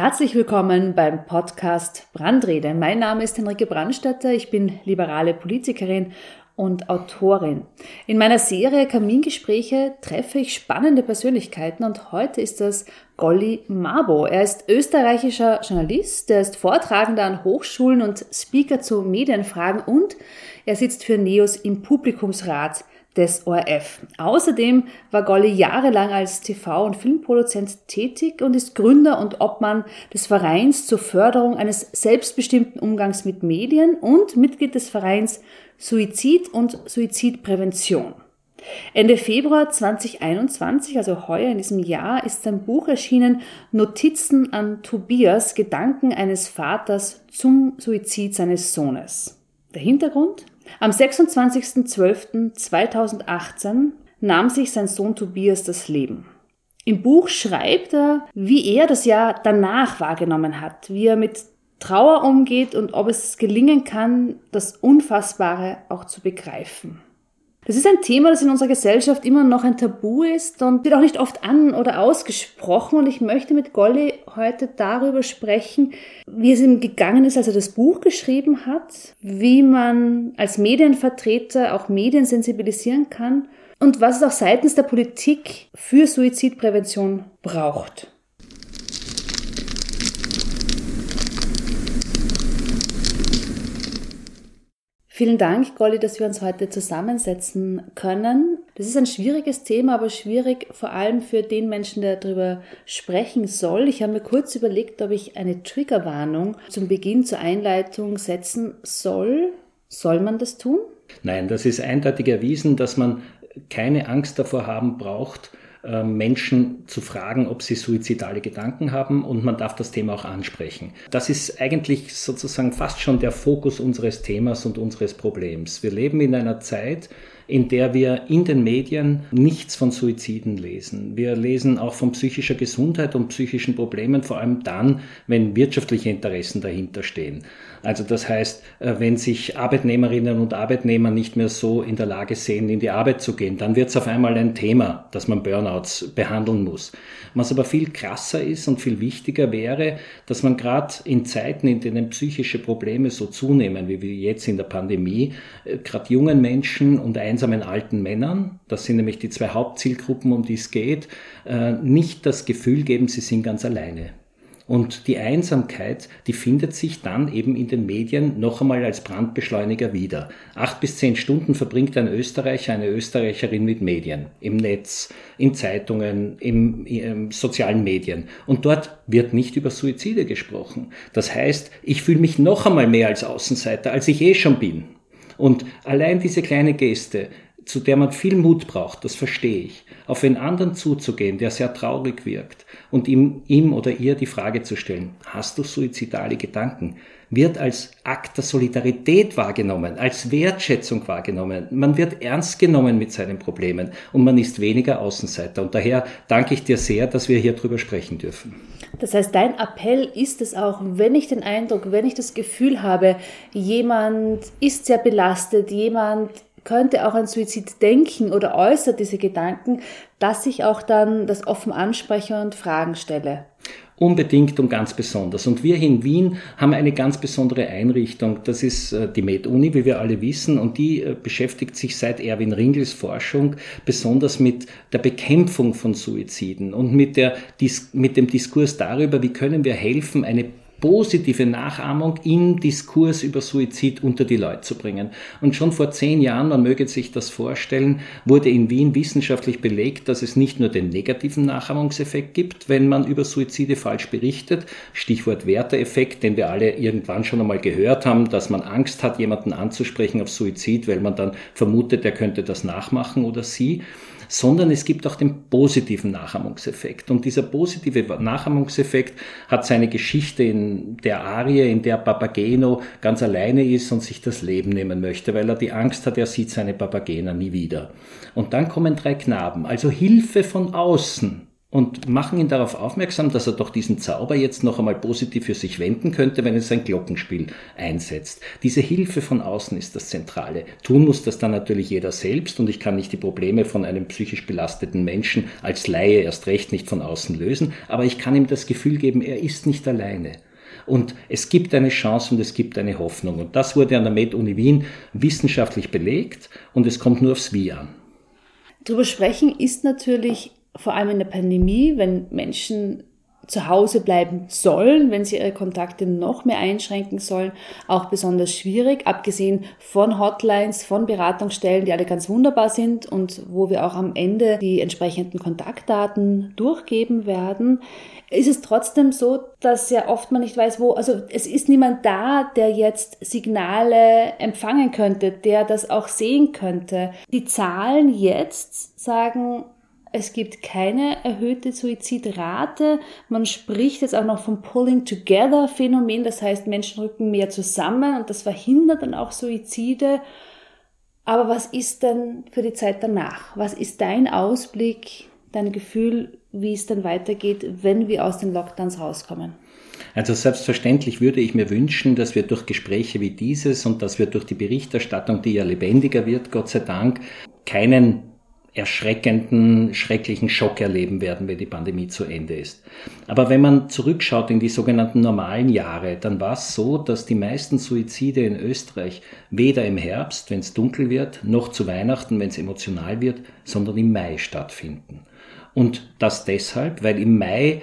Herzlich willkommen beim Podcast Brandrede. Mein Name ist Henrike Brandstätter, ich bin liberale Politikerin und Autorin. In meiner Serie Kamingespräche treffe ich spannende Persönlichkeiten und heute ist das Golly Mabo. Er ist österreichischer Journalist, er ist Vortragender an Hochschulen und Speaker zu Medienfragen und er sitzt für NEOS im Publikumsrat des ORF. Außerdem war Golly jahrelang als TV- und Filmproduzent tätig und ist Gründer und Obmann des Vereins zur Förderung eines selbstbestimmten Umgangs mit Medien und Mitglied des Vereins Suizid und Suizidprävention. Ende Februar 2021, also heuer in diesem Jahr, ist sein Buch erschienen Notizen an Tobias, Gedanken eines Vaters zum Suizid seines Sohnes. Der Hintergrund? Am 26.12.2018 nahm sich sein Sohn Tobias das Leben. Im Buch schreibt er, wie er das Jahr danach wahrgenommen hat, wie er mit Trauer umgeht und ob es gelingen kann, das Unfassbare auch zu begreifen. Das ist ein Thema, das in unserer Gesellschaft immer noch ein Tabu ist und wird auch nicht oft an oder ausgesprochen. Und ich möchte mit Golly heute darüber sprechen, wie es ihm gegangen ist, als er das Buch geschrieben hat, wie man als Medienvertreter auch Medien sensibilisieren kann und was es auch seitens der Politik für Suizidprävention braucht. Vielen Dank, Golly, dass wir uns heute zusammensetzen können. Das ist ein schwieriges Thema, aber schwierig vor allem für den Menschen, der darüber sprechen soll. Ich habe mir kurz überlegt, ob ich eine Triggerwarnung zum Beginn zur Einleitung setzen soll. Soll man das tun? Nein, das ist eindeutig erwiesen, dass man keine Angst davor haben braucht, äh, Menschen zu fragen, ob sie suizidale Gedanken haben und man darf das Thema auch ansprechen. Das ist eigentlich sozusagen fast schon der Fokus unseres Themas und unseres Problems. Wir leben in einer Zeit, in der wir in den Medien nichts von Suiziden lesen. Wir lesen auch von psychischer Gesundheit und psychischen Problemen, vor allem dann, wenn wirtschaftliche Interessen dahinter stehen. Also das heißt, äh, wenn sich Arbeitnehmerinnen und Arbeitnehmer nicht mehr so in der Lage sehen, in die Arbeit zu gehen, dann wird es auf einmal ein Thema, dass man Burnouts behandeln muss. Was aber viel krasser ist und viel wichtiger wäre, dass man gerade in Zeiten, in denen psychische Probleme so zunehmen, wie wir jetzt in der Pandemie, äh, gerade jungen Menschen und einsamen alten Männern, das sind nämlich die zwei Hauptzielgruppen, um die es geht, äh, nicht das Gefühl geben, sie sind ganz alleine. Und die Einsamkeit, die findet sich dann eben in den Medien noch einmal als Brandbeschleuniger wieder. Acht bis zehn Stunden verbringt ein Österreicher, eine Österreicherin mit Medien, im Netz, in Zeitungen, im, im sozialen Medien. Und dort wird nicht über Suizide gesprochen. Das heißt, ich fühle mich noch einmal mehr als Außenseiter, als ich eh schon bin. Und allein diese kleine Geste, zu der man viel Mut braucht, das verstehe ich, auf einen anderen zuzugehen, der sehr traurig wirkt und ihm, ihm oder ihr die Frage zu stellen, hast du suizidale Gedanken, wird als Akt der Solidarität wahrgenommen, als Wertschätzung wahrgenommen. Man wird ernst genommen mit seinen Problemen und man ist weniger Außenseiter. Und daher danke ich dir sehr, dass wir hier drüber sprechen dürfen. Das heißt, dein Appell ist es auch, wenn ich den Eindruck, wenn ich das Gefühl habe, jemand ist sehr belastet, jemand könnte auch an Suizid denken oder äußert diese Gedanken, dass ich auch dann das offen anspreche und Fragen stelle. Unbedingt und ganz besonders. Und wir in Wien haben eine ganz besondere Einrichtung. Das ist äh, die Med-Uni, wie wir alle wissen. Und die äh, beschäftigt sich seit Erwin Ringels Forschung besonders mit der Bekämpfung von Suiziden und mit, der, mit dem Diskurs darüber, wie können wir helfen, eine positive Nachahmung im Diskurs über Suizid unter die Leute zu bringen. Und schon vor zehn Jahren, man möge sich das vorstellen, wurde in Wien wissenschaftlich belegt, dass es nicht nur den negativen Nachahmungseffekt gibt, wenn man über Suizide falsch berichtet, Stichwort Werteeffekt, den wir alle irgendwann schon einmal gehört haben, dass man Angst hat, jemanden anzusprechen auf Suizid, weil man dann vermutet, er könnte das nachmachen oder sie sondern es gibt auch den positiven Nachahmungseffekt. Und dieser positive Nachahmungseffekt hat seine Geschichte in der Arie, in der Papageno ganz alleine ist und sich das Leben nehmen möchte, weil er die Angst hat, er sieht seine Papagena nie wieder. Und dann kommen drei Knaben, also Hilfe von außen und machen ihn darauf aufmerksam, dass er doch diesen Zauber jetzt noch einmal positiv für sich wenden könnte, wenn er sein Glockenspiel einsetzt. Diese Hilfe von außen ist das Zentrale. Tun muss das dann natürlich jeder selbst und ich kann nicht die Probleme von einem psychisch belasteten Menschen als Laie erst recht nicht von außen lösen, aber ich kann ihm das Gefühl geben, er ist nicht alleine. Und es gibt eine Chance und es gibt eine Hoffnung. Und das wurde an der Med-Uni Wien wissenschaftlich belegt und es kommt nur aufs Wie an. Darüber sprechen ist natürlich vor allem in der Pandemie, wenn Menschen zu Hause bleiben sollen, wenn sie ihre Kontakte noch mehr einschränken sollen, auch besonders schwierig, abgesehen von Hotlines, von Beratungsstellen, die alle ganz wunderbar sind und wo wir auch am Ende die entsprechenden Kontaktdaten durchgeben werden, ist es trotzdem so, dass ja oft man nicht weiß, wo, also es ist niemand da, der jetzt Signale empfangen könnte, der das auch sehen könnte. Die Zahlen jetzt sagen, es gibt keine erhöhte Suizidrate. Man spricht jetzt auch noch vom Pulling Together Phänomen. Das heißt, Menschen rücken mehr zusammen und das verhindert dann auch Suizide. Aber was ist denn für die Zeit danach? Was ist dein Ausblick, dein Gefühl, wie es dann weitergeht, wenn wir aus den Lockdowns rauskommen? Also selbstverständlich würde ich mir wünschen, dass wir durch Gespräche wie dieses und dass wir durch die Berichterstattung, die ja lebendiger wird, Gott sei Dank, keinen erschreckenden, schrecklichen Schock erleben werden, wenn die Pandemie zu Ende ist. Aber wenn man zurückschaut in die sogenannten normalen Jahre, dann war es so, dass die meisten Suizide in Österreich weder im Herbst, wenn es dunkel wird, noch zu Weihnachten, wenn es emotional wird, sondern im Mai stattfinden. Und das deshalb, weil im Mai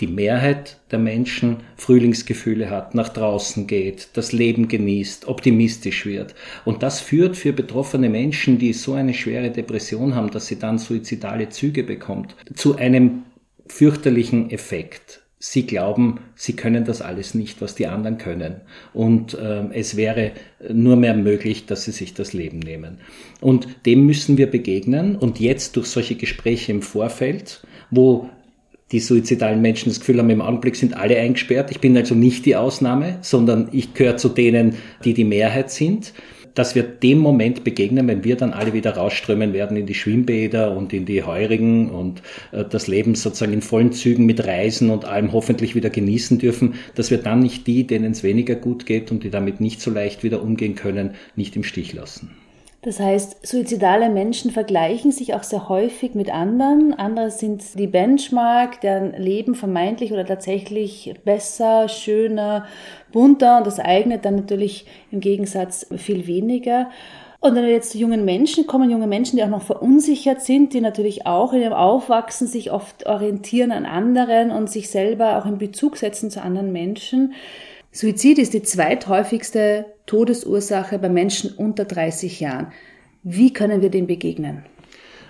die Mehrheit der Menschen Frühlingsgefühle hat, nach draußen geht, das Leben genießt, optimistisch wird. Und das führt für betroffene Menschen, die so eine schwere Depression haben, dass sie dann suizidale Züge bekommt, zu einem fürchterlichen Effekt. Sie glauben, sie können das alles nicht, was die anderen können. Und äh, es wäre nur mehr möglich, dass sie sich das Leben nehmen. Und dem müssen wir begegnen. Und jetzt durch solche Gespräche im Vorfeld, wo die suizidalen Menschen das Gefühl haben, im Augenblick sind alle eingesperrt. Ich bin also nicht die Ausnahme, sondern ich gehöre zu denen, die die Mehrheit sind. Dass wir dem Moment begegnen, wenn wir dann alle wieder rausströmen werden in die Schwimmbäder und in die Heurigen und äh, das Leben sozusagen in vollen Zügen mit Reisen und allem hoffentlich wieder genießen dürfen, dass wir dann nicht die, denen es weniger gut geht und die damit nicht so leicht wieder umgehen können, nicht im Stich lassen. Das heißt, suizidale Menschen vergleichen sich auch sehr häufig mit anderen. Andere sind die Benchmark, deren Leben vermeintlich oder tatsächlich besser, schöner, bunter und das eigene dann natürlich im Gegensatz viel weniger. Und wenn wir jetzt zu jungen Menschen kommen, junge Menschen, die auch noch verunsichert sind, die natürlich auch in ihrem Aufwachsen sich oft orientieren an anderen und sich selber auch in Bezug setzen zu anderen Menschen, Suizid ist die zweithäufigste Todesursache bei Menschen unter 30 Jahren. Wie können wir dem begegnen?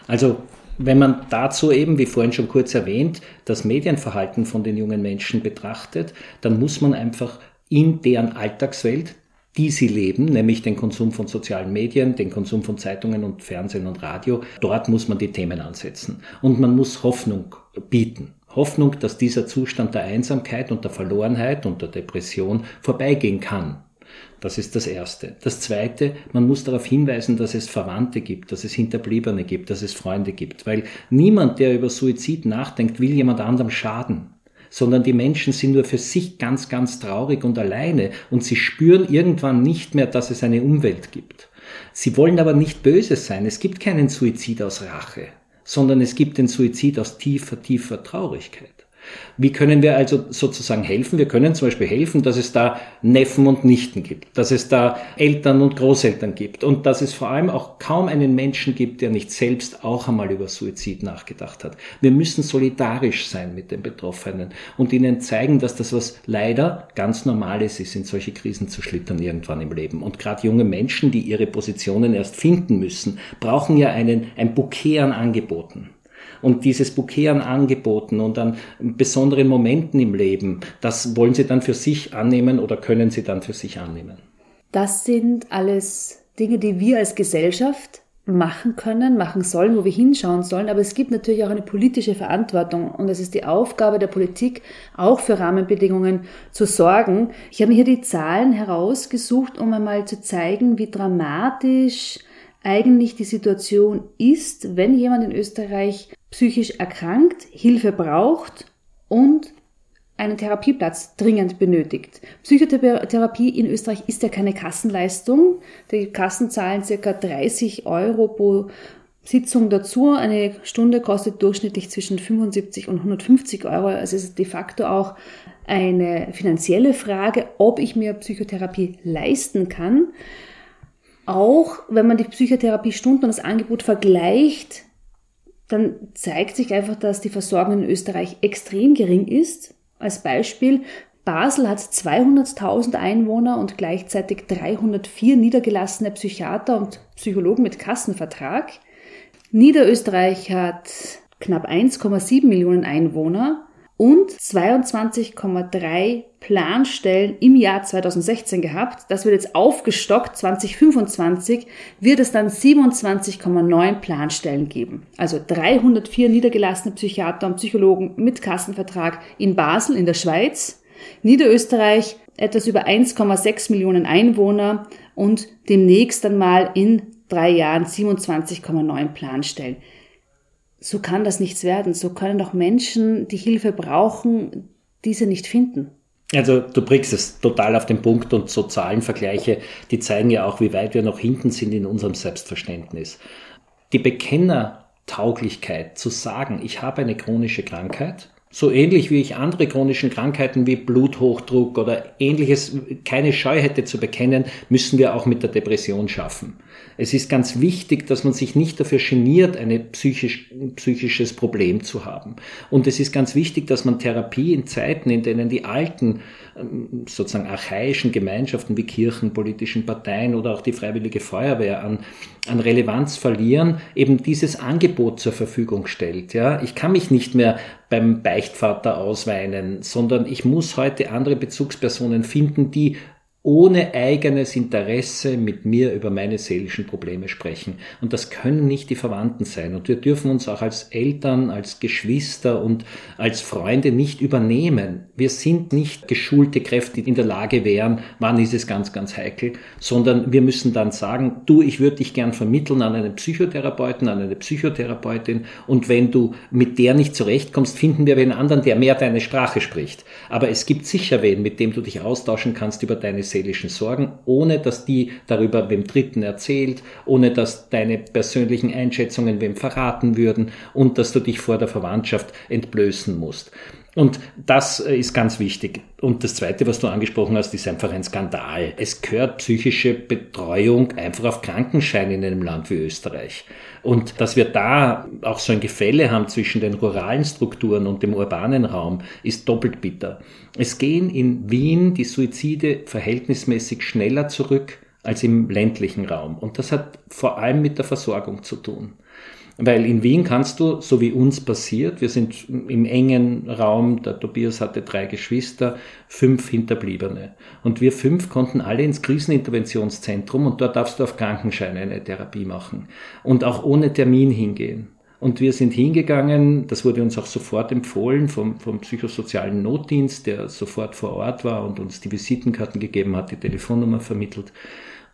Also wenn man dazu eben, wie vorhin schon kurz erwähnt, das Medienverhalten von den jungen Menschen betrachtet, dann muss man einfach in deren Alltagswelt, die sie leben, nämlich den Konsum von sozialen Medien, den Konsum von Zeitungen und Fernsehen und Radio, dort muss man die Themen ansetzen. Und man muss Hoffnung bieten. Hoffnung, dass dieser Zustand der Einsamkeit und der Verlorenheit und der Depression vorbeigehen kann. Das ist das Erste. Das Zweite, man muss darauf hinweisen, dass es Verwandte gibt, dass es Hinterbliebene gibt, dass es Freunde gibt. Weil niemand, der über Suizid nachdenkt, will jemand anderem schaden sondern die Menschen sind nur für sich ganz, ganz traurig und alleine und sie spüren irgendwann nicht mehr, dass es eine Umwelt gibt. Sie wollen aber nicht böse sein. Es gibt keinen Suizid aus Rache sondern es gibt den Suizid aus tiefer, tiefer Traurigkeit. Wie können wir also sozusagen helfen? Wir können zum Beispiel helfen, dass es da Neffen und Nichten gibt, dass es da Eltern und Großeltern gibt und dass es vor allem auch kaum einen Menschen gibt, der nicht selbst auch einmal über Suizid nachgedacht hat. Wir müssen solidarisch sein mit den Betroffenen und ihnen zeigen, dass das was leider ganz Normales ist, in solche Krisen zu schlittern irgendwann im Leben. Und gerade junge Menschen, die ihre Positionen erst finden müssen, brauchen ja einen, ein Bouquet an Angeboten. Und dieses Bouquet an Angeboten und an besonderen Momenten im Leben, das wollen Sie dann für sich annehmen oder können Sie dann für sich annehmen? Das sind alles Dinge, die wir als Gesellschaft machen können, machen sollen, wo wir hinschauen sollen. Aber es gibt natürlich auch eine politische Verantwortung und es ist die Aufgabe der Politik, auch für Rahmenbedingungen zu sorgen. Ich habe mir hier die Zahlen herausgesucht, um einmal zu zeigen, wie dramatisch eigentlich die Situation ist, wenn jemand in Österreich psychisch erkrankt, Hilfe braucht und einen Therapieplatz dringend benötigt. Psychotherapie in Österreich ist ja keine Kassenleistung. Die Kassen zahlen ca. 30 Euro pro Sitzung dazu. Eine Stunde kostet durchschnittlich zwischen 75 und 150 Euro. Also es ist de facto auch eine finanzielle Frage, ob ich mir Psychotherapie leisten kann. Auch wenn man die Psychotherapiestunden und das Angebot vergleicht, dann zeigt sich einfach, dass die Versorgung in Österreich extrem gering ist. Als Beispiel, Basel hat 200.000 Einwohner und gleichzeitig 304 niedergelassene Psychiater und Psychologen mit Kassenvertrag. Niederösterreich hat knapp 1,7 Millionen Einwohner und 22,3 Planstellen im Jahr 2016 gehabt. Das wird jetzt aufgestockt. 2025 wird es dann 27,9 Planstellen geben. Also 304 niedergelassene Psychiater und Psychologen mit Kassenvertrag in Basel in der Schweiz. Niederösterreich etwas über 1,6 Millionen Einwohner und demnächst dann mal in drei Jahren 27,9 Planstellen so kann das nichts werden. So können doch Menschen, die Hilfe brauchen, diese nicht finden. Also du bringst es total auf den Punkt und so Zahlenvergleiche, die zeigen ja auch, wie weit wir noch hinten sind in unserem Selbstverständnis. Die Bekennertauglichkeit zu sagen, ich habe eine chronische Krankheit, so ähnlich wie ich andere chronischen Krankheiten wie Bluthochdruck oder ähnliches keine Scheu hätte zu bekennen, müssen wir auch mit der Depression schaffen. Es ist ganz wichtig, dass man sich nicht dafür geniert, ein psychisch, psychisches Problem zu haben. Und es ist ganz wichtig, dass man Therapie in Zeiten, in denen die alten, sozusagen archaischen Gemeinschaften wie Kirchen, politischen Parteien oder auch die Freiwillige Feuerwehr an, an Relevanz verlieren, eben dieses Angebot zur Verfügung stellt. Ja, ich kann mich nicht mehr beim Beichtvater ausweinen, sondern ich muss heute andere Bezugspersonen finden, die ohne eigenes Interesse mit mir über meine seelischen Probleme sprechen. Und das können nicht die Verwandten sein. Und wir dürfen uns auch als Eltern, als Geschwister und als Freunde nicht übernehmen. Wir sind nicht geschulte Kräfte, die in der Lage wären, wann ist es ganz, ganz heikel, sondern wir müssen dann sagen, du, ich würde dich gern vermitteln an einen Psychotherapeuten, an eine Psychotherapeutin. Und wenn du mit der nicht zurechtkommst, finden wir einen anderen, der mehr deine Sprache spricht. Aber es gibt sicher wen, mit dem du dich austauschen kannst über deine seelischen Sorgen, ohne dass die darüber wem Dritten erzählt, ohne dass deine persönlichen Einschätzungen wem verraten würden und dass du dich vor der Verwandtschaft entblößen musst. Und das äh, ist ganz wichtig. Und das Zweite, was du angesprochen hast, ist einfach ein Skandal. Es gehört psychische Betreuung einfach auf Krankenschein in einem Land wie Österreich. Und dass wir da auch so ein Gefälle haben zwischen den ruralen Strukturen und dem urbanen Raum, ist doppelt bitter. Es gehen in Wien die Suizide verhältnismäßig schneller zurück als im ländlichen Raum. Und das hat vor allem mit der Versorgung zu tun. Weil in Wien kannst du, so wie uns passiert, wir sind im engen Raum, der Tobias hatte drei Geschwister, fünf Hinterbliebene. Und wir fünf konnten alle ins Kriseninterventionszentrum und dort darfst du auf Krankenschein eine Therapie machen. Und auch ohne Termin hingehen. Und wir sind hingegangen, das wurde uns auch sofort empfohlen vom, vom psychosozialen Notdienst, der sofort vor Ort war und uns die Visitenkarten gegeben hat, die Telefonnummer vermittelt.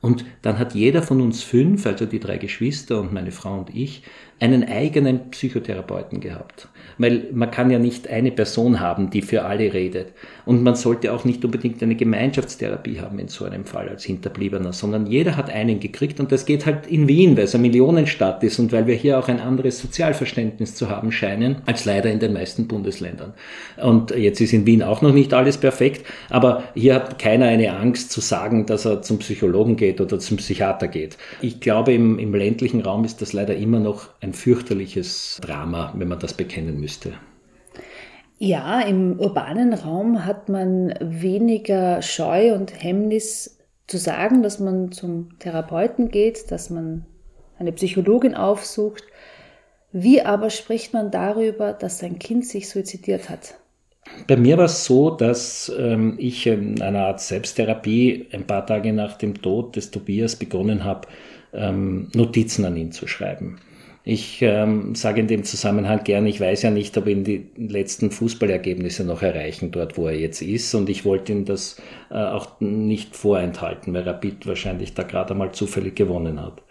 Und dann hat jeder von uns fünf, also die drei Geschwister und meine Frau und ich, einen eigenen Psychotherapeuten gehabt. Weil man kann ja nicht eine Person haben, die für alle redet. Und man sollte auch nicht unbedingt eine Gemeinschaftstherapie haben in so einem Fall als Hinterbliebener, sondern jeder hat einen gekriegt und das geht halt in Wien, weil es eine Millionenstadt ist und weil wir hier auch ein anderes Sozialverständnis zu haben scheinen, als leider in den meisten Bundesländern. Und jetzt ist in Wien auch noch nicht alles perfekt, aber hier hat keiner eine Angst zu sagen, dass er zum Psychologen geht oder zum Psychiater geht. Ich glaube, im, im ländlichen Raum ist das leider immer noch ein ein fürchterliches Drama, wenn man das bekennen müsste. Ja, im urbanen Raum hat man weniger Scheu und Hemmnis zu sagen, dass man zum Therapeuten geht, dass man eine Psychologin aufsucht. Wie aber spricht man darüber, dass sein Kind sich suizidiert hat? Bei mir war es so, dass ähm, ich in einer Art Selbsttherapie ein paar Tage nach dem Tod des Tobias begonnen habe, ähm, Notizen an ihn zu schreiben. Ich ähm, sage in dem Zusammenhang gern, ich weiß ja nicht, ob ihn die letzten Fußballergebnisse noch erreichen, dort wo er jetzt ist. Und ich wollte ihm das äh, auch nicht vorenthalten, weil Rapid wahrscheinlich da gerade einmal zufällig gewonnen hat.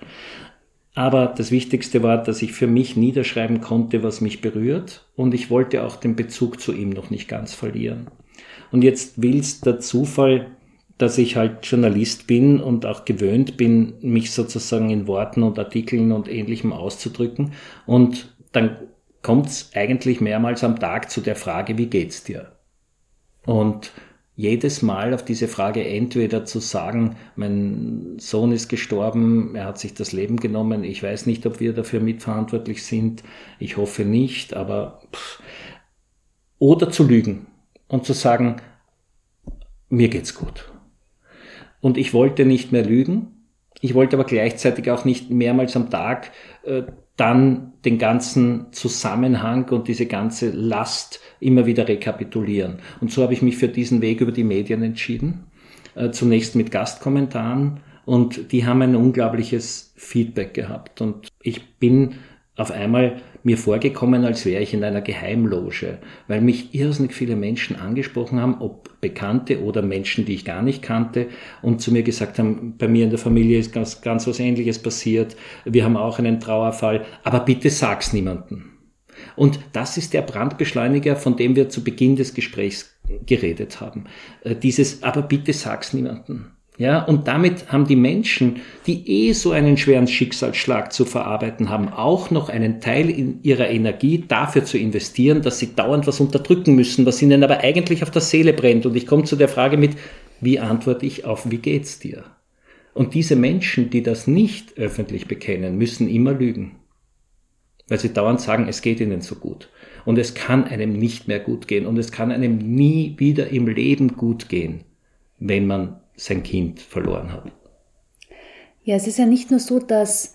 Aber das Wichtigste war, dass ich für mich niederschreiben konnte, was mich berührt. Und ich wollte auch den Bezug zu ihm noch nicht ganz verlieren. Und jetzt will es der Zufall, dass ich halt Journalist bin und auch gewöhnt bin, mich sozusagen in Worten und Artikeln und ähnlichem auszudrücken. Und dann kommt es eigentlich mehrmals am Tag zu der Frage, wie geht's dir? Und jedes Mal auf diese Frage entweder zu sagen, mein Sohn ist gestorben, er hat sich das Leben genommen, ich weiß nicht, ob wir dafür mitverantwortlich sind, ich hoffe nicht, aber pff. oder zu lügen und zu sagen, mir geht's gut. Und ich wollte nicht mehr lügen, ich wollte aber gleichzeitig auch nicht mehrmals am Tag äh, dann den ganzen Zusammenhang und diese ganze Last immer wieder rekapitulieren. Und so habe ich mich für diesen Weg über die Medien entschieden. Äh, zunächst mit Gastkommentaren und die haben ein unglaubliches Feedback gehabt. Und ich bin auf einmal mir vorgekommen, als wäre ich in einer Geheimloge, weil mich irrsinnig viele Menschen angesprochen haben, ob Bekannte oder Menschen, die ich gar nicht kannte, und zu mir gesagt haben, bei mir in der Familie ist ganz, ganz was Ähnliches passiert, wir haben auch einen Trauerfall, aber bitte sag's niemandem. Und das ist der Brandbeschleuniger, von dem wir zu Beginn des Gesprächs geredet haben. Äh, dieses, aber bitte sag's niemandem. Ja, und damit haben die Menschen, die eh so einen schweren Schicksalsschlag zu verarbeiten haben, auch noch einen Teil in ihrer Energie dafür zu investieren, dass sie dauernd was unterdrücken müssen, was ihnen aber eigentlich auf der Seele brennt. Und ich komme zu der Frage mit, wie antworte ich auf, wie geht's dir? Und diese Menschen, die das nicht öffentlich bekennen, müssen immer lügen. Weil sie dauernd sagen, es geht ihnen so gut. Und es kann einem nicht mehr gut gehen. Und es kann einem nie wieder im Leben gut gehen, wenn man sein Kind verloren hat. Ja, es ist ja nicht nur so, dass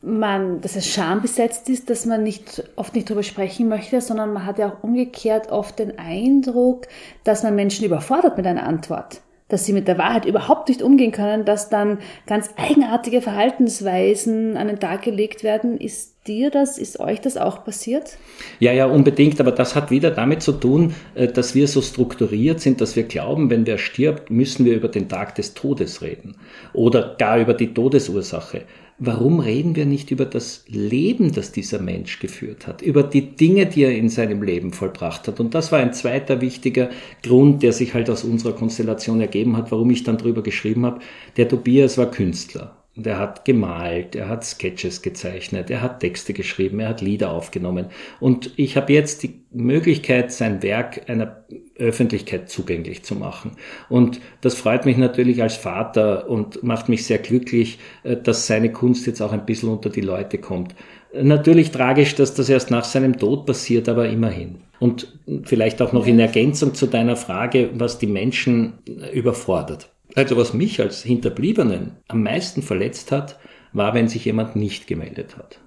man, dass es schambesetzt ist, dass man nicht, oft nicht darüber sprechen möchte, sondern man hat ja auch umgekehrt oft den Eindruck, dass man Menschen überfordert mit einer Antwort dass sie mit der Wahrheit überhaupt nicht umgehen können, dass dann ganz eigenartige Verhaltensweisen an den Tag gelegt werden. Ist dir das, ist euch das auch passiert? Ja, ja, unbedingt. Aber das hat wieder damit zu tun, äh, dass wir so strukturiert sind, dass wir glauben, wenn wer stirbt, müssen wir über den Tag des Todes reden oder gar über die Todesursache warum reden wir nicht über das Leben, das dieser Mensch geführt hat, über die Dinge, die er in seinem Leben vollbracht hat. Und das war ein zweiter wichtiger Grund, der sich halt aus unserer Konstellation ergeben hat, warum ich dann drüber geschrieben habe. Der Tobias war Künstler. Und er hat gemalt, er hat Sketches gezeichnet, er hat Texte geschrieben, er hat Lieder aufgenommen. Und ich habe jetzt die Möglichkeit, sein Werk einer Öffentlichkeit zugänglich zu machen. Und das freut mich natürlich als Vater und macht mich sehr glücklich, äh, dass seine Kunst jetzt auch ein bisschen unter die Leute kommt. Natürlich tragisch, dass das erst nach seinem Tod passiert, aber immerhin. Und vielleicht auch noch in Ergänzung zu deiner Frage, was die Menschen überfordert. Also was mich als Hinterbliebenen am meisten verletzt hat, war, wenn sich jemand nicht gemeldet hat.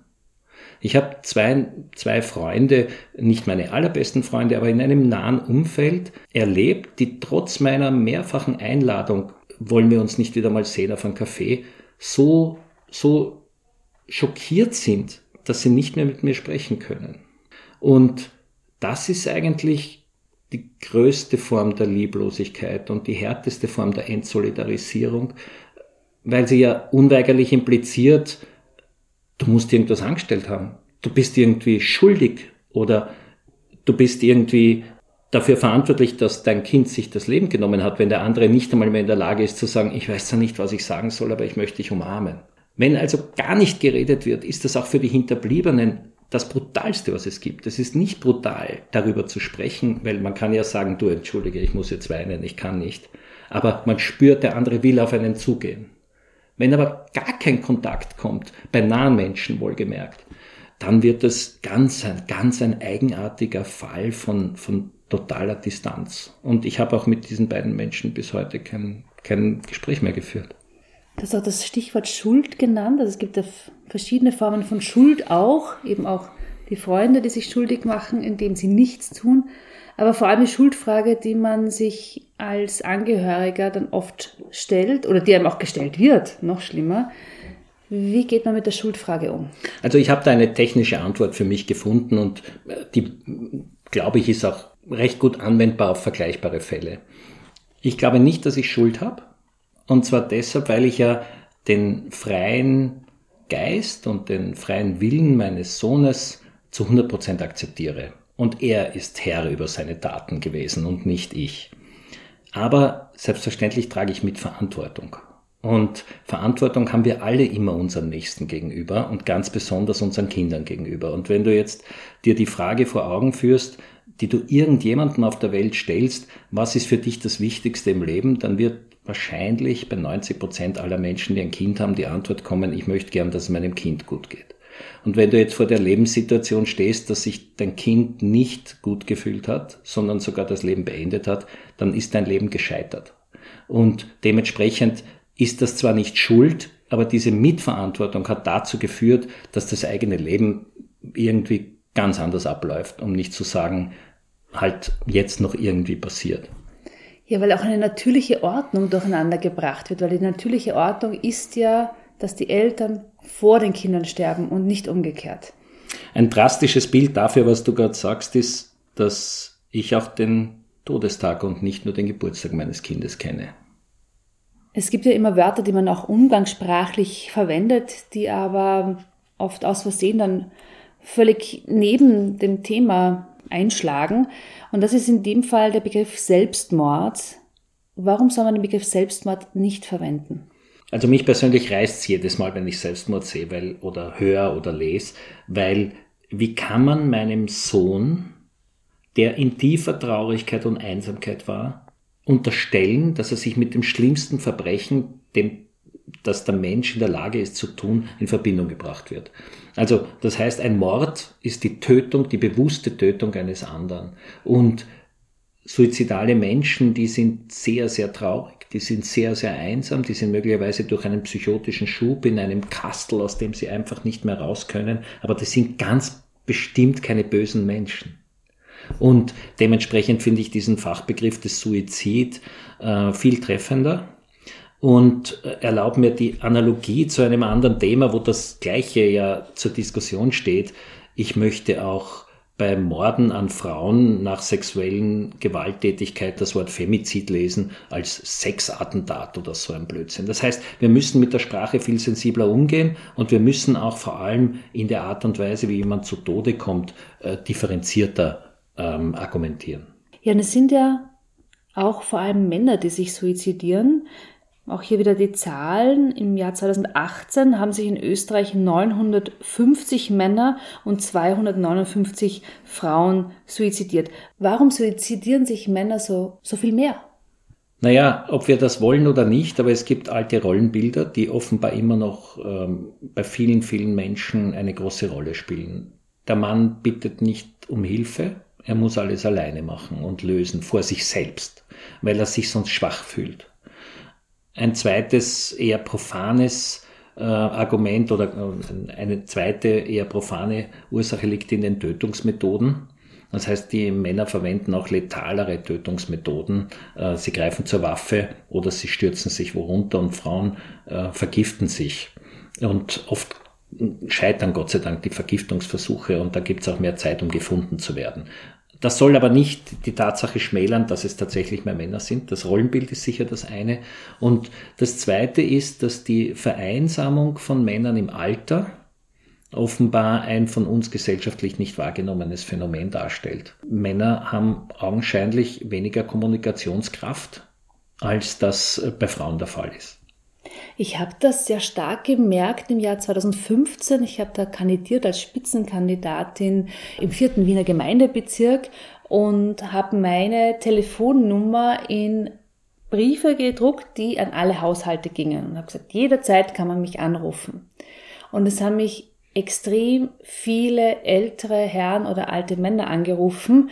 Ich habe zwei, zwei Freunde, nicht meine allerbesten Freunde, aber in einem nahen Umfeld erlebt, die trotz meiner mehrfachen Einladung, wollen wir uns nicht wieder mal sehen auf einen Café, so, so schockiert sind, dass sie nicht mehr mit mir sprechen können. Und das ist eigentlich die größte Form der Lieblosigkeit und die härteste Form der Entsolidarisierung, weil sie ja unweigerlich impliziert, du musst irgendwas angestellt haben. Du bist irgendwie schuldig oder du bist irgendwie dafür verantwortlich, dass dein Kind sich das Leben genommen hat, wenn der andere nicht einmal mehr in der Lage ist zu sagen, ich weiß zwar nicht, was ich sagen soll, aber ich möchte dich umarmen. Wenn also gar nicht geredet wird, ist das auch für die Hinterbliebenen das Brutalste, was es gibt. Es ist nicht brutal, darüber zu sprechen, weil man kann ja sagen, du entschuldige, ich muss jetzt weinen, ich kann nicht. Aber man spürt, der andere will auf einen zugehen. Wenn aber gar kein Kontakt kommt, bei nahen Menschen wohlgemerkt, dann wird es ganz ein, ganz ein eigenartiger Fall von, von totaler Distanz. Und ich habe auch mit diesen beiden Menschen bis heute kein, kein Gespräch mehr geführt. Du hast auch das Stichwort Schuld genannt. Also es gibt ja verschiedene Formen von Schuld auch, eben auch die Freunde, die sich schuldig machen, indem sie nichts tun. Aber vor allem die Schuldfrage, die man sich als Angehöriger dann oft stellt oder die einem auch gestellt wird, noch schlimmer. Wie geht man mit der Schuldfrage um? Also ich habe da eine technische Antwort für mich gefunden und die, glaube ich, ist auch recht gut anwendbar auf vergleichbare Fälle. Ich glaube nicht, dass ich Schuld habe. Und zwar deshalb, weil ich ja den freien Geist und den freien Willen meines Sohnes zu 100 Prozent akzeptiere. Und er ist Herr über seine Taten gewesen und nicht ich. Aber selbstverständlich trage ich mit Verantwortung. Und Verantwortung haben wir alle immer unseren Nächsten gegenüber und ganz besonders unseren Kindern gegenüber. Und wenn du jetzt dir die Frage vor Augen führst, die du irgendjemandem auf der Welt stellst, was ist für dich das Wichtigste im Leben, dann wird wahrscheinlich bei 90 Prozent aller Menschen, die ein Kind haben, die Antwort kommen, ich möchte gern, dass es meinem Kind gut geht. Und wenn du jetzt vor der Lebenssituation stehst, dass sich dein Kind nicht gut gefühlt hat, sondern sogar das Leben beendet hat, dann ist dein Leben gescheitert. Und dementsprechend ist das zwar nicht Schuld, aber diese Mitverantwortung hat dazu geführt, dass das eigene Leben irgendwie ganz anders abläuft, um nicht zu sagen, halt jetzt noch irgendwie passiert. Ja, weil auch eine natürliche Ordnung durcheinander gebracht wird, weil die natürliche Ordnung ist ja, dass die Eltern vor den Kindern sterben und nicht umgekehrt. Ein drastisches Bild dafür, was du gerade sagst, ist, dass ich auch den Todestag und nicht nur den Geburtstag meines Kindes kenne. Es gibt ja immer Wörter, die man auch umgangssprachlich verwendet, die aber oft aus Versehen dann völlig neben dem Thema einschlagen. Und das ist in dem Fall der Begriff Selbstmord. Warum soll man den Begriff Selbstmord nicht verwenden? Also mich persönlich reißt es jedes Mal, wenn ich Selbstmord sehe weil, oder höre oder lese, weil wie kann man meinem Sohn, der in tiefer Traurigkeit und Einsamkeit war, unterstellen, dass er sich mit dem schlimmsten Verbrechen, dem das der Mensch in der Lage ist zu tun, in Verbindung gebracht wird. Also das heißt, ein Mord ist die Tötung, die bewusste Tötung eines anderen. Und suizidale Menschen, die sind sehr, sehr traurig, die sind sehr, sehr einsam, die sind möglicherweise durch einen psychotischen Schub in einem Kastel, aus dem sie einfach nicht mehr raus können, aber das sind ganz bestimmt keine bösen Menschen. Und dementsprechend finde ich diesen Fachbegriff des Suizid äh, viel treffender und äh, erlaubt mir die Analogie zu einem anderen Thema, wo das Gleiche ja zur Diskussion steht. Ich möchte auch bei Morden an Frauen nach sexuellen Gewalttätigkeit das Wort Femizid lesen als Sexattentat oder so ein Blödsinn. Das heißt, wir müssen mit der Sprache viel sensibler umgehen und wir müssen auch vor allem in der Art und Weise, wie jemand zu Tode kommt, äh, differenzierter ähm, argumentieren. Ja, und es sind ja auch vor allem Männer, die sich suizidieren. Auch hier wieder die Zahlen. Im Jahr 2018 haben sich in Österreich 950 Männer und 259 Frauen suizidiert. Warum suizidieren sich Männer so, so viel mehr? Naja, ob wir das wollen oder nicht, aber es gibt alte Rollenbilder, die offenbar immer noch ähm, bei vielen, vielen Menschen eine große Rolle spielen. Der Mann bittet nicht um Hilfe, er muss alles alleine machen und lösen vor sich selbst, weil er sich sonst schwach fühlt. Ein zweites, eher profanes äh, Argument oder äh, eine zweite, eher profane Ursache liegt in den Tötungsmethoden. Das heißt, die Männer verwenden auch letalere Tötungsmethoden. Äh, sie greifen zur Waffe oder sie stürzen sich worunter und Frauen äh, vergiften sich. Und oft scheitern Gott sei Dank die Vergiftungsversuche und da gibt es auch mehr Zeit, um gefunden zu werden. Das soll aber nicht die Tatsache schmälern, dass es tatsächlich mehr Männer sind. Das Rollenbild ist sicher das eine. Und das zweite ist, dass die Vereinsamung von Männern im Alter offenbar ein von uns gesellschaftlich nicht wahrgenommenes Phänomen darstellt. Männer haben augenscheinlich weniger Kommunikationskraft, als das bei Frauen der Fall ist. Ich habe das sehr stark gemerkt im Jahr 2015. Ich habe da kandidiert als Spitzenkandidatin im vierten Wiener Gemeindebezirk und habe meine Telefonnummer in Briefe gedruckt, die an alle Haushalte gingen und habe gesagt, jederzeit kann man mich anrufen. Und es haben mich extrem viele ältere Herren oder alte Männer angerufen,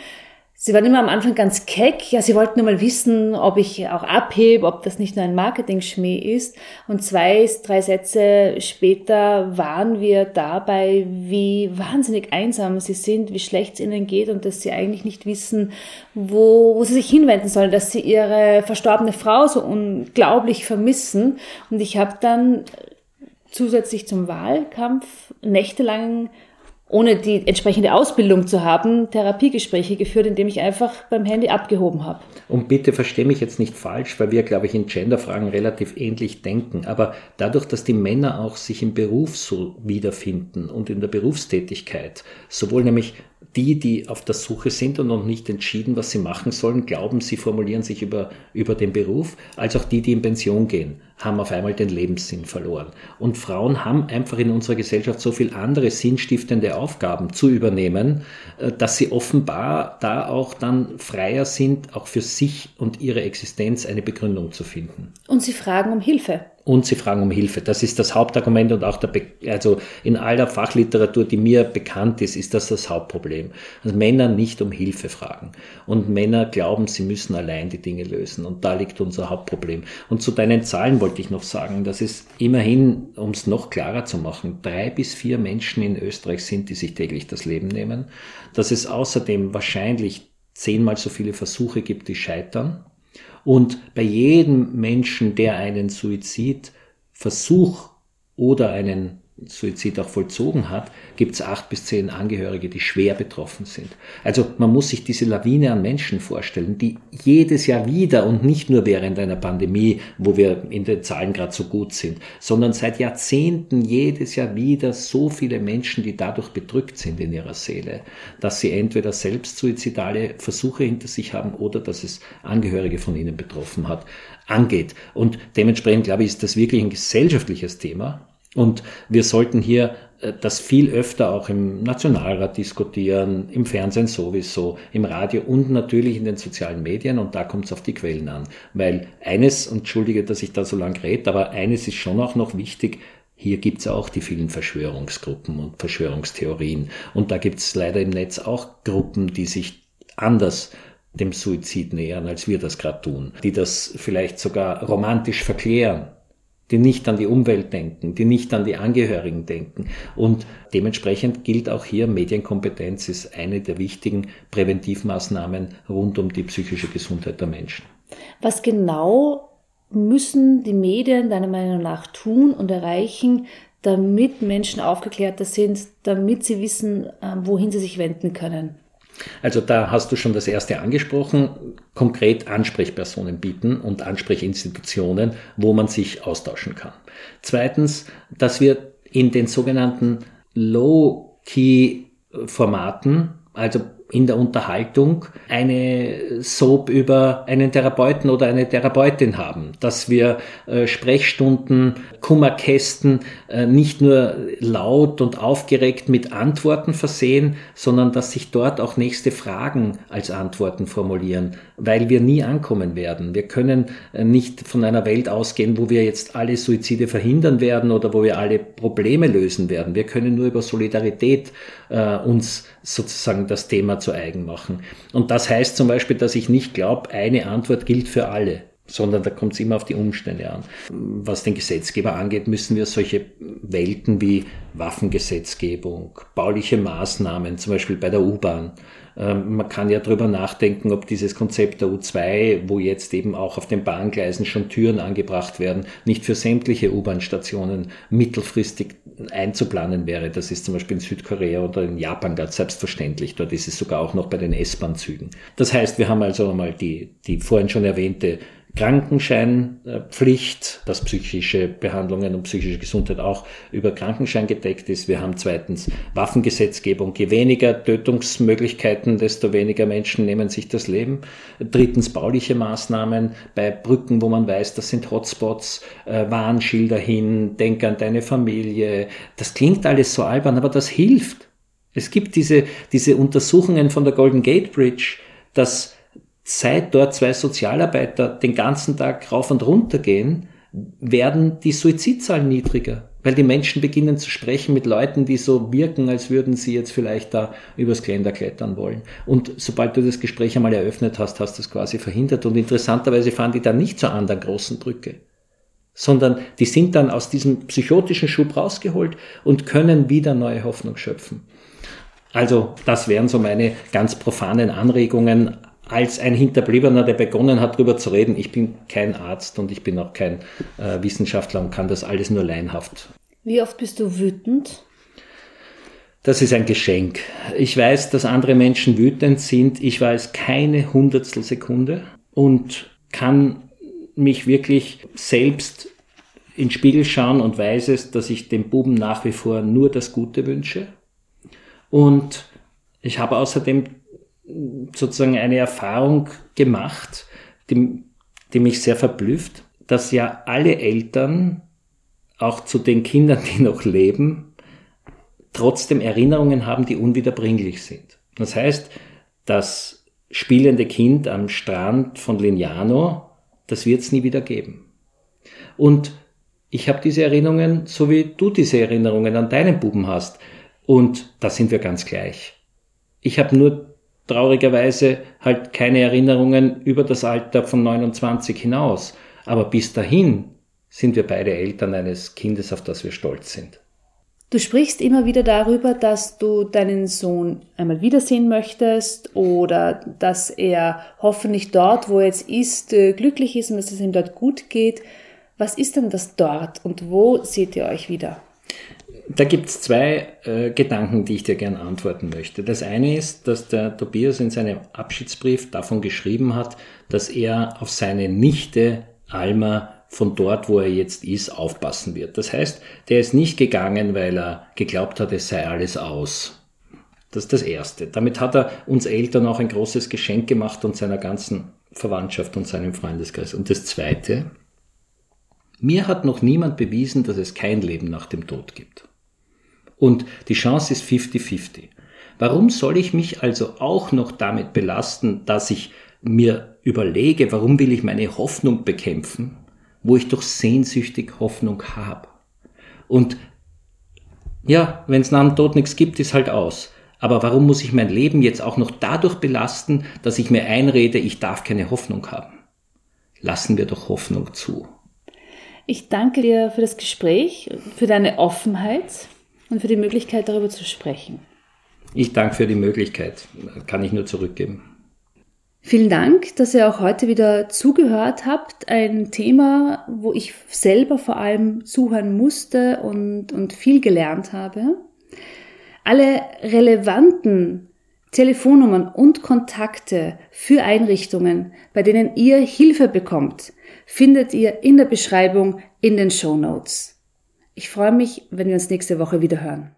Sie waren immer am Anfang ganz keck. Ja, sie wollten nur mal wissen, ob ich auch abhebe, ob das nicht nur ein Marketing-Schmäh ist. Und zwei, drei Sätze später waren wir dabei, wie wahnsinnig einsam sie sind, wie schlecht es ihnen geht und dass sie eigentlich nicht wissen, wo, wo sie sich hinwenden sollen, dass sie ihre verstorbene Frau so unglaublich vermissen. Und ich habe dann zusätzlich zum Wahlkampf nächtelang ohne die entsprechende Ausbildung zu haben, Therapiegespräche geführt, indem ich einfach beim Handy abgehoben habe. Und bitte verstehe mich jetzt nicht falsch, weil wir, glaube ich, in Genderfragen relativ ähnlich denken. Aber dadurch, dass die Männer auch sich im Beruf so wiederfinden und in der Berufstätigkeit, sowohl nämlich die, die auf der Suche sind und noch nicht entschieden, was sie machen sollen, glauben, sie formulieren sich über, über den Beruf, als auch die, die in Pension gehen, haben auf einmal den Lebenssinn verloren. Und Frauen haben einfach in unserer Gesellschaft so viel andere sinnstiftende Aufgaben zu übernehmen, äh, dass sie offenbar da auch dann freier sind, auch für sich und ihre Existenz eine Begründung zu finden. Und sie fragen um Hilfe und sie fragen um Hilfe. Das ist das Hauptargument und auch der, Be also in aller Fachliteratur, die mir bekannt ist, ist das das Hauptproblem. Also Männer nicht um Hilfe fragen und Männer glauben, sie müssen allein die Dinge lösen und da liegt unser Hauptproblem. Und zu deinen Zahlen wollte ich noch sagen, dass es immerhin, um es noch klarer zu machen, drei bis vier Menschen in Österreich sind, die sich täglich das Leben nehmen, dass es außerdem wahrscheinlich zehnmal so viele Versuche gibt, die scheitern. Und bei jedem Menschen, der einen Suizidversuch oder einen Suizid auch vollzogen hat, gibt es acht bis zehn Angehörige, die schwer betroffen sind. Also man muss sich diese Lawine an Menschen vorstellen, die jedes Jahr wieder und nicht nur während einer Pandemie, wo wir in den Zahlen gerade so gut sind, sondern seit Jahrzehnten jedes Jahr wieder so viele Menschen, die dadurch bedrückt sind in ihrer Seele, dass sie entweder selbst suizidale Versuche hinter sich haben oder dass es Angehörige von ihnen betroffen hat, angeht. Und dementsprechend glaube ich, ist das wirklich ein gesellschaftliches Thema und wir sollten hier äh, das viel öfter auch im Nationalrat diskutieren, im Fernsehen sowieso, im Radio und natürlich in den sozialen Medien und da kommt es auf die Quellen an. Weil eines, entschuldige, dass ich da so lang rede, aber eines ist schon auch noch wichtig, hier gibt's auch die vielen Verschwörungsgruppen und Verschwörungstheorien. Und da gibt's leider im Netz auch Gruppen, die sich anders dem Suizid nähern, als wir das gerade tun, die das vielleicht sogar romantisch verklären die nicht an die Umwelt denken, die nicht an die Angehörigen denken. Und dementsprechend gilt auch hier, Medienkompetenz ist eine der wichtigen Präventivmaßnahmen rund um die psychische Gesundheit der Menschen. Was genau müssen die Medien deiner Meinung nach tun und erreichen, damit Menschen aufgeklärter sind, damit sie wissen, äh, wohin sie sich wenden können? Also da hast du schon das erste angesprochen, konkret Ansprechpersonen bieten und Ansprechinstitutionen, wo man sich austauschen kann. Zweitens, dass wir in den sogenannten Low-Key-Formaten, also in der Unterhaltung eine Soap über einen Therapeuten oder eine Therapeutin haben, dass wir äh, Sprechstunden, Kummerkästen äh, nicht nur laut und aufgeregt mit Antworten versehen, sondern dass sich dort auch nächste Fragen als Antworten formulieren, weil wir nie ankommen werden. Wir können äh, nicht von einer Welt ausgehen, wo wir jetzt alle Suizide verhindern werden oder wo wir alle Probleme lösen werden. Wir können nur über Solidarität äh, uns sozusagen das Thema zu eigen machen. Und das heißt zum Beispiel, dass ich nicht glaube, eine Antwort gilt für alle sondern da kommt es immer auf die Umstände an. Was den Gesetzgeber angeht, müssen wir solche Welten wie Waffengesetzgebung, bauliche Maßnahmen, zum Beispiel bei der U-Bahn, man kann ja drüber nachdenken, ob dieses Konzept der U2, wo jetzt eben auch auf den Bahngleisen schon Türen angebracht werden, nicht für sämtliche U-Bahn-Stationen mittelfristig einzuplanen wäre. Das ist zum Beispiel in Südkorea oder in Japan ganz selbstverständlich. Dort ist es sogar auch noch bei den S-Bahn-Zügen. Das heißt, wir haben also einmal die, die vorhin schon erwähnte Krankenscheinpflicht, dass psychische Behandlungen und psychische Gesundheit auch über Krankenschein gedeckt ist. Wir haben zweitens Waffengesetzgebung. Je weniger Tötungsmöglichkeiten, desto weniger Menschen nehmen sich das Leben. Drittens bauliche Maßnahmen bei Brücken, wo man weiß, das sind Hotspots, äh, Warnschilder hin, denk an deine Familie. Das klingt alles so albern, aber das hilft. Es gibt diese, diese Untersuchungen von der Golden Gate Bridge, dass seit dort zwei Sozialarbeiter den ganzen Tag rauf und runter gehen, werden die Suizidzahlen niedriger, weil die Menschen beginnen zu sprechen mit Leuten, die so wirken, als würden sie jetzt vielleicht da übers Geländer klettern wollen. Und sobald du das Gespräch einmal eröffnet hast, hast du es quasi verhindert. Und interessanterweise fahren die dann nicht zur anderen großen Brücke, sondern die sind dann aus diesem psychotischen Schub rausgeholt und können wieder neue Hoffnung schöpfen. Also das wären so meine ganz profanen Anregungen als ein Hinterbliebener, der begonnen hat, darüber zu reden. Ich bin kein Arzt und ich bin auch kein äh, Wissenschaftler und kann das alles nur leinhaft. Wie oft bist du wütend? Das ist ein Geschenk. Ich weiß, dass andere Menschen wütend sind. Ich weiß keine Hundertstel Sekunde und kann mich wirklich selbst in den Spiegel schauen und weiß es, dass ich dem Buben nach wie vor nur das Gute wünsche. Und ich habe außerdem sozusagen eine Erfahrung gemacht, die, die mich sehr verblüfft, dass ja alle Eltern, auch zu den Kindern, die noch leben, trotzdem Erinnerungen haben, die unwiederbringlich sind. Das heißt, das spielende Kind am Strand von Lignano, das wird es nie wieder geben. Und ich habe diese Erinnerungen, so wie du diese Erinnerungen an deinen Buben hast. Und da sind wir ganz gleich. Ich habe nur traurigerweise halt keine Erinnerungen über das Alter von 29 hinaus. Aber bis dahin sind wir beide Eltern eines Kindes, auf das wir stolz sind. Du sprichst immer wieder darüber, dass du deinen Sohn einmal wiedersehen möchtest oder dass er hoffentlich dort, wo er jetzt ist, äh, glücklich ist und dass es ihm dort gut geht. Was ist denn das dort und wo seht ihr euch wieder? Da gibt es zwei äh, Gedanken, die ich dir gerne antworten möchte. Das eine ist, dass der Tobias in seinem Abschiedsbrief davon geschrieben hat, dass er auf seine Nichte Alma von dort, wo er jetzt ist, aufpassen wird. Das heißt, der ist nicht gegangen, weil er geglaubt hat, es sei alles aus. Das ist das Erste. Damit hat er uns Eltern auch ein großes Geschenk gemacht und seiner ganzen Verwandtschaft und seinem Freundeskreis. Und das Zweite, mir hat noch niemand bewiesen, dass es kein Leben nach dem Tod gibt. Und die Chance ist 50-50. Warum soll ich mich also auch noch damit belasten, dass ich mir überlege, warum will ich meine Hoffnung bekämpfen, wo ich doch sehnsüchtig Hoffnung habe? Und ja, wenn es nach dem Tod nichts gibt, ist halt aus. Aber warum muss ich mein Leben jetzt auch noch dadurch belasten, dass ich mir einrede, ich darf keine Hoffnung haben? Lassen wir doch Hoffnung zu. Ich danke dir für das Gespräch, für deine Offenheit und für die Möglichkeit, darüber zu sprechen. Ich danke für die Möglichkeit. Kann ich nur zurückgeben. Vielen Dank, dass ihr auch heute wieder zugehört habt. Ein Thema, wo ich selber vor allem zuhören musste und, und viel gelernt habe. Alle relevanten Telefonnummern und Kontakte für Einrichtungen, bei denen ihr Hilfe bekommt, findet ihr in der Beschreibung in den Show Notes. Ich freue mich, wenn wir uns nächste Woche wieder hören.